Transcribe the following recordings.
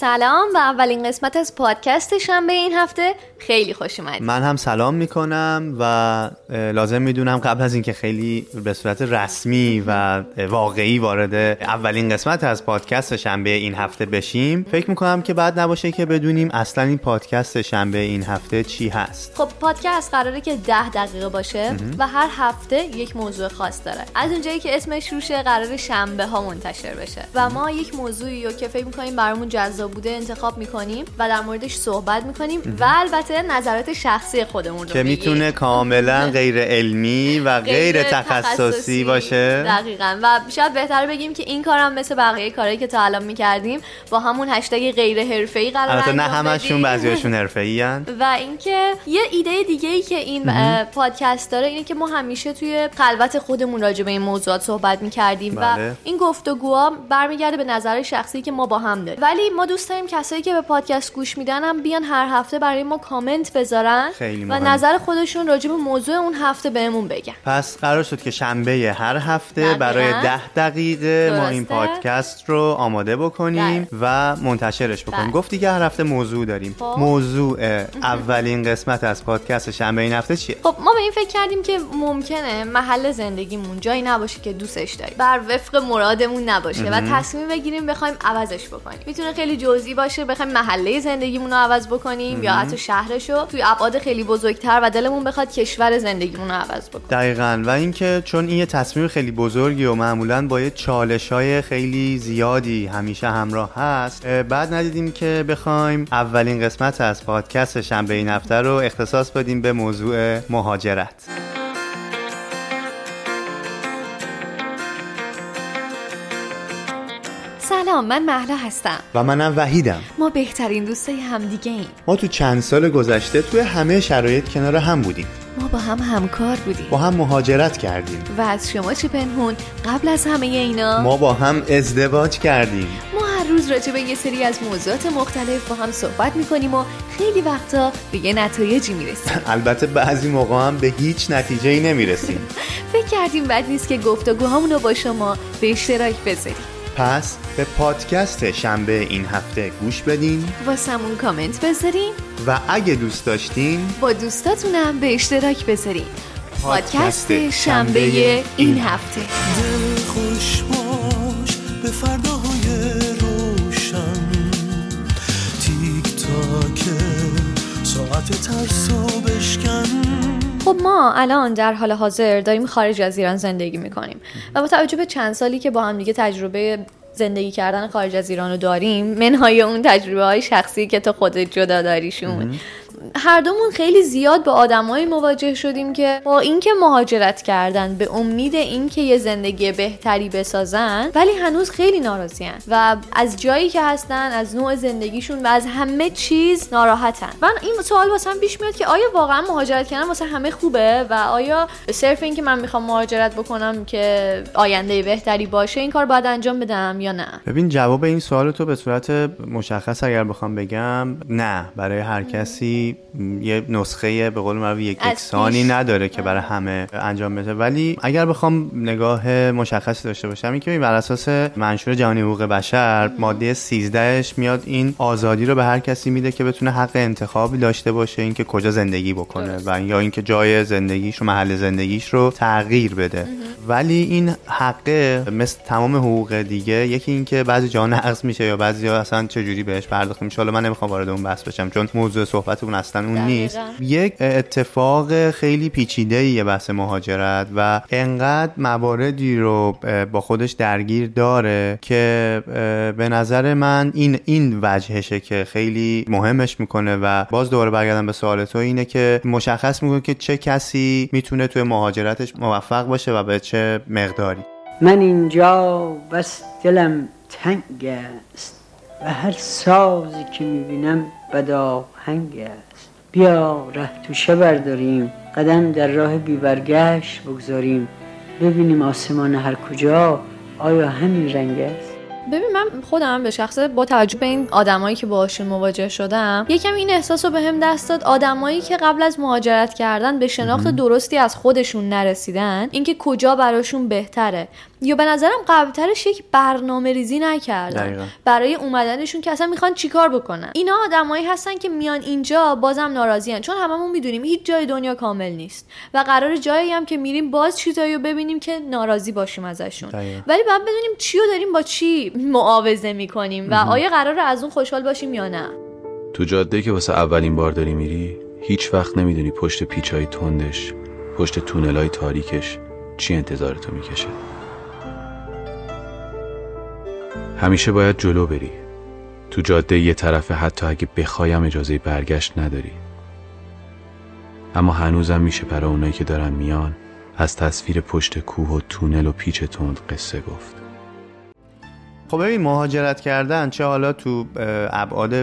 سلام و اولین قسمت از پادکست شنبه این هفته. خیلی خوش اومدید. من هم سلام می‌کنم و لازم می‌دونم قبل از اینکه خیلی به صورت رسمی و واقعی وارد اولین قسمت از پادکست شنبه این هفته بشیم فکر می‌کنم که بعد نباشه که بدونیم اصلا این پادکست شنبه این هفته چی هست. خب پادکست قراره که ده دقیقه باشه و هر هفته یک موضوع خاص داره. از اونجایی که اسمش روشه قرار شنبه ها منتشر بشه. و ما یک موضوعی رو که فکر می‌کنیم برامون جذاب بوده انتخاب می‌کنیم و در موردش صحبت می‌کنیم و البته نظرات شخصی خودمون رو که می‌تونه کاملا غیر علمی و غیر, تخصصی, باشه. دقیقا. و شاید بهتر بگیم که این کارم مثل بقیه کارهایی که تا الان می‌کردیم با همون هشتگ غیر حرفه‌ای قرار البته نه همشون بعضیاشون حرفه‌ای و اینکه یه ایده دیگه ای که این پادکست داره اینه که ما همیشه توی خلوت خودمون راجع به این موضوعات صحبت می‌کردیم و بله. این گفتگوها برمیگرده به نظر شخصی که ما با هم داریم. ولی ما دوست داریم کسایی که به پادکست گوش میدن هم بیان هر هفته برای ما کامنت بذارن خیلی و. نظر خودشون راجع به موضوع اون هفته بهمون بگن پس قرار شد که شنبه هر هفته دقیقاً. برای ده دقیقه ما این درسته. پادکست رو آماده بکنیم و منتشرش بکنیم بله. گفتی که هر هفته موضوع داریم خب. موضوع اولین قسمت از پادکست شنبه این هفته چیه خب ما به این فکر کردیم که ممکنه محل زندگیمون جایی نباشه که دوستش داریم بر وفق مرادمون نباشه و تصمیم بگیریم بخوایم عوضش بکنیم می‌تونه خیلی جزئی باشه بخوایم محله زندگیمون رو عوض بکنیم یا حتی شهرشو توی ابعاد خیلی بزرگتر و دلمون بخواد کشور زندگیمون رو عوض بکنیم. دقیقا. و اینکه چون این یه تصمیم خیلی بزرگی و معمولا با یه چالش های خیلی زیادی همیشه همراه هست بعد ندیدیم که بخوایم اولین قسمت از پادکست شنبه این هفته رو اختصاص بدیم به موضوع مهاجرت. سلام من محلا هستم. و منم وحیدم. ما بهترین دوستای همدیگه ایم. ما تو چند سال گذشته توی همه شرایط کنار هم بودیم. ما با هم همکار بودیم. با هم مهاجرت کردیم. و از شما چه پنهون قبل از همه اینا؟ ما با هم ازدواج کردیم. ما هر روز راجع به یه سری از موضوعات مختلف با هم صحبت می‌کنیم و خیلی وقتا به یه نتایجی می‌رسیم. البته بعضی موقع هم به هیچ نتیجه ای نمی‌رسیم. فکر کردیم بد نیست که گفتگوهامون رو با شما به اشتراک بذاریم. پس به پادکست شنبه این هفته گوش بدین. واسمون کامنت بذارین. و اگه دوست داشتین با دوستاتونم به اشتراک بذارین. پادکست شنبه این هفته. دل خوش باش به فرداهای روشن. تیک تاک ساعت ترسو بشکن. خب ما الان در حال حاضر داریم خارج از ایران زندگی می‌کنیم. و با توجه به چند سالی که با هم دیگه تجربه زندگی کردن خارج از ایران رو داریم منهای اون تجربه های شخصی که تو خودت جدا داریشون هر دومون خیلی زیاد با آدمایی مواجه شدیم که با اینکه مهاجرت کردن به امید اینکه یه زندگی بهتری بسازن ولی هنوز خیلی ناراضیان و از جایی که هستن از نوع زندگیشون و از همه چیز ناراحتن. من این سوال واسم پیش میاد که آیا واقعا مهاجرت کردن واسه همه خوبه و آیا صرف اینکه من می‌خوام مهاجرت بکنم که آینده بهتری باشه این کار باید انجام بدم یا نه؟ ببین جواب این سوال تو به صورت مشخص اگر بخوام بگم نه. برای هر کسی یه نسخه به قول معروف یک پیش. نداره که برای همه انجام بده ولی اگر بخوام نگاه مشخصی داشته باشم این که بر اساس منشور جهانی حقوق بشر ماده 13 ش میاد این آزادی رو به هر کسی میده که بتونه حق انتخابی داشته باشه اینکه کجا زندگی بکنه. و یا اینکه جای زندگیش و محل زندگیش رو تغییر بده. ولی این حقه مثل تمام حقوق دیگه یکی اینکه بعضی جا نقض میشه یا بعضی اصلا چجوری بهش پرداخته میشه. حالا من نمی‌خوام وارد اون بحث بشم چون موضوع صحبتمون اصلا اون دقیقاً. نیست. یک اتفاق خیلی پیچیده یه بحث مهاجرت و انقدر مواردی رو با خودش درگیر داره که به نظر من این این وجهشه که خیلی مهمش می‌کنه و باز دوباره برگردم به سوال تو اینه که مشخص می‌کنه که چه کسی می‌تونه توی مهاجرتش موفق باشه و به چه مقداری. من اینجا بس دلم تنگ است و هر سازی که می‌بینم بداهنگ است. بیا ره توشه برداریم قدم در راه بیبرگشت بگذاریم. ببینیم آسمان هر کجا آیا همین رنگ است؟ ببین من خودم به شخص با توجه به این آدمایی که باهاشون مواجه شدم یکم این احساس رو بهم دست داد. آدمایی که قبل از مهاجرت کردن به شناخت درستی از خودشون نرسیدن اینکه کجا براشون بهتره. یا به نظرم قبلترش یک برنامه ریزی نکردن. دقیقا. برای اومدنشون که اصلا می‌خوان چیکار بکنن. اینا آدمایی هستن که میان اینجا بازم ناراضیان چون هممون می‌دونیم هیچ جای دنیا کامل نیست. و قرار جایی هم که میریم باز چیزایی رو ببینیم که ناراضی باشیم ازشون. دقیقا. ولی باید بدونیم چی رو داریم با چی معاوضه می‌کنیم و آیا قرار از اون خوشحال باشیم یا نه؟ تو جاده که واسه اولین بار داری میری هیچ وقت نمی‌دونی پشت پیچهای تندش پشت تونلای تاریکش چی انتظارتو می‌کشه. همیشه باید جلو بری. تو جاده یه طرفه حتی اگه بخوایم اجازه برگشت نداری. اما هنوزم میشه برای اونایی که دارن میان از تصویر پشت کوه و تونل و پیچ تند قصه گفت. خب ببین مهاجرت کردن چه حالا تو ابعاد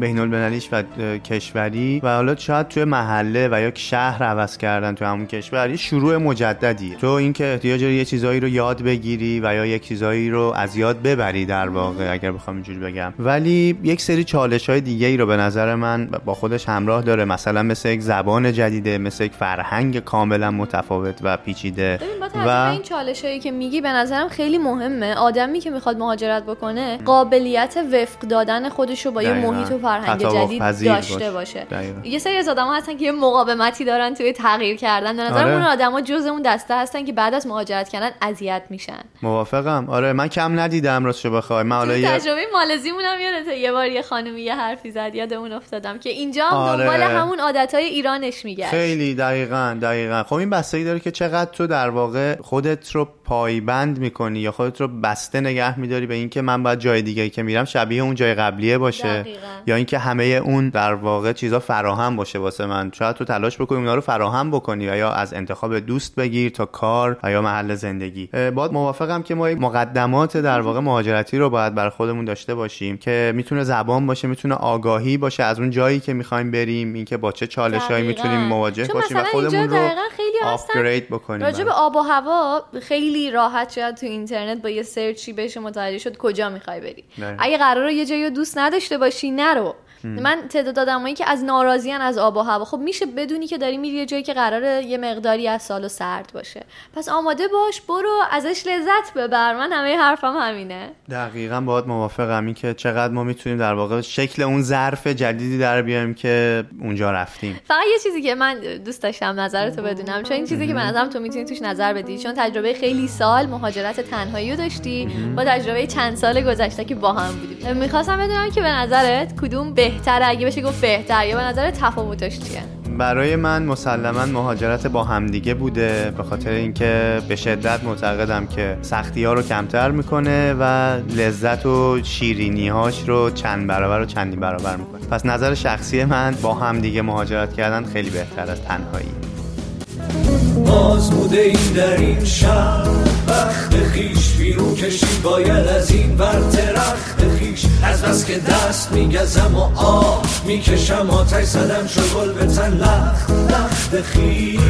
بین المللیش و کشوری و حالا شاید توی محله و یا شهر عوض کردن تو همون کشور یه شروع مجددیه. تو اینکه احتیاج داری یه چیزایی رو یاد بگیری و یا یک چیزایی رو از یاد ببری در واقع اگر بخوام اینجوری بگم. ولی یک سری چالش های دیگه ای رو به نظر من با خودش همراه داره. مثلا مثل یک زبان جدیده مثل یک فرهنگ کاملا متفاوت و پیچیده به این چالش هایی که میگی به نظرم خیلی مهمه. آدمی که می‌خواد مهاجرت بکنه قابلیت وفق دادن خودش رو با یه. محیط و فرهنگ جدید داشته باشه. دقیقاً. یه سری از آدم هستن که یه مقاومتی دارن توی تغییر کردن به نظرم آره. اون آدما جز اون دسته هستن که بعد از مهاجرت کردن اذیت میشن موافقم آره من کم ندیدم راستش بخوای من حالا تو یه تجربه مالزیمون هم یادته یه بار یه خانمی یه حرفی زد یادمون افتادم که اینجا هم آره. دنبال همون عادتهای ایرانش میگشت خیلی دقیقا دقیقا خب این بستگی داره که چقدر تو در واقع خودت رو پایبند می‌کنی یا خودت رو بسته نگه میداری به اینکه من باید جای دیگه که میرم شبیه اون جای قبلیه باشه دقیقاً. یا اینکه همه اون در واقع چیزا فراهم باشه واسه من شاید تو تلاش بکنی اونا رو فراهم بکنی و یا از انتخاب دوست بگیر تا کار و یا محل زندگی باید موافقم که ما یک مقدمات در واقع مهاجرتی رو باید بر خودمون داشته باشیم که می‌تونه زبان باشه می‌تونه آگاهی باشه از اون جایی که می‌خوایم بریم اینکه با چه چالشهایی دقیقاً. می‌تونیم مواجه باشیم و خودمون رو آپگرید بکنیم راجع به. آب و هوا خیلی راحت شاید تو اینترنت با یه سرچی بشه متوجه شد کجا می‌خوای بری. دقیقاً. اگه قراره یه جایی رو دوست نداشته باشی نرو. من تعداد آدمایی که از ناراضیان از آب و هوا خب میشه بدونی که داری میری یه جایی که قراره یه مقداری از سال سرد باشه. پس آماده باش برو ازش لذت ببر. من همه حرفم همینه. دقیقا باید موافقم. این که چقدر ما می‌تونیم در واقع شکل اون ظرف جدیدی در بیایم که اونجا رفتیم. فقط یه چیزی که من دوست داشتم نظرتو بدونم چون این چیزی که به نظرم تو می‌تونی توش نظر بدی چون تجربه خیلی سال مهاجرت تنهایی رو داشتی با تجربه چند سال گذشته که با هم بودیم. می‌خواستم بدونم که به نظرت کدوم بهتره؟ اگه بشه گفت بهتر یا به نظرت تفاوتش چیه؟ برای من مسلما مهاجرت با همدیگه بوده به خاطر اینکه به شدت معتقدم که سختی ها رو کمتر می‌کنه و لذت و شیرینی هاش رو چند برابر و چندین برابر می‌کنه. پس نظر شخصی من با همدیگه مهاجرت کردن خیلی بهتر از تنهایی. این در این شهر. بخت خیش بیرون کشید باید از این ور درخت خیش. از بس که دست میگزم و آه می‌کشم آتش زدم شغل به تن لخت. لخت خیش.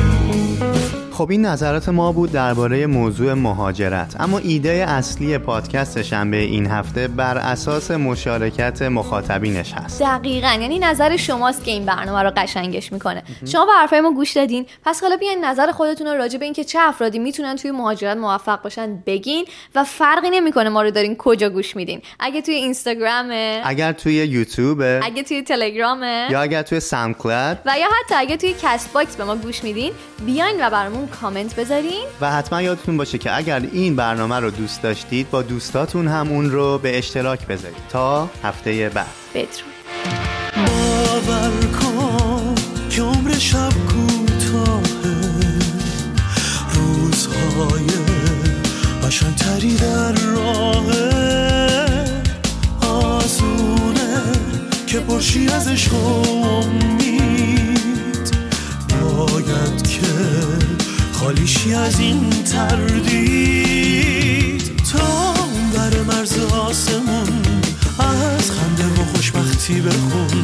خب این نظرات ما بود درباره موضوع مهاجرت. اما ایده اصلی پادکست شنبه این هفته بر اساس مشارکت مخاطبینش هست. دقیقا یعنی نظر شماست که این برنامه رو قشنگش می‌کنه. شما به حرفای ما گوش دادین. پس حالا بیاین نظر خودتون رو راجع به اینکه چه افرادی می‌تونن توی مهاجرت موفق باشن بگین و فرقی نمی‌کنه ما رو دارین کجا گوش میدین. اگه توی اینستاگرامه اگر توی یوتیوب اگه توی تلگرامه یا اگر توی SoundCloud. و یا حتی اگه توی CastBox به ما گوش میدین بیاین و برامون کامنت بذارین. و حتما یادتون باشه که اگر این برنامه رو دوست داشتید با دوستاتون هم اون رو به اشتراک بذارید. تا هفته بعد. بدرود. باور کن که عمر شب کوتاهه בחו"ל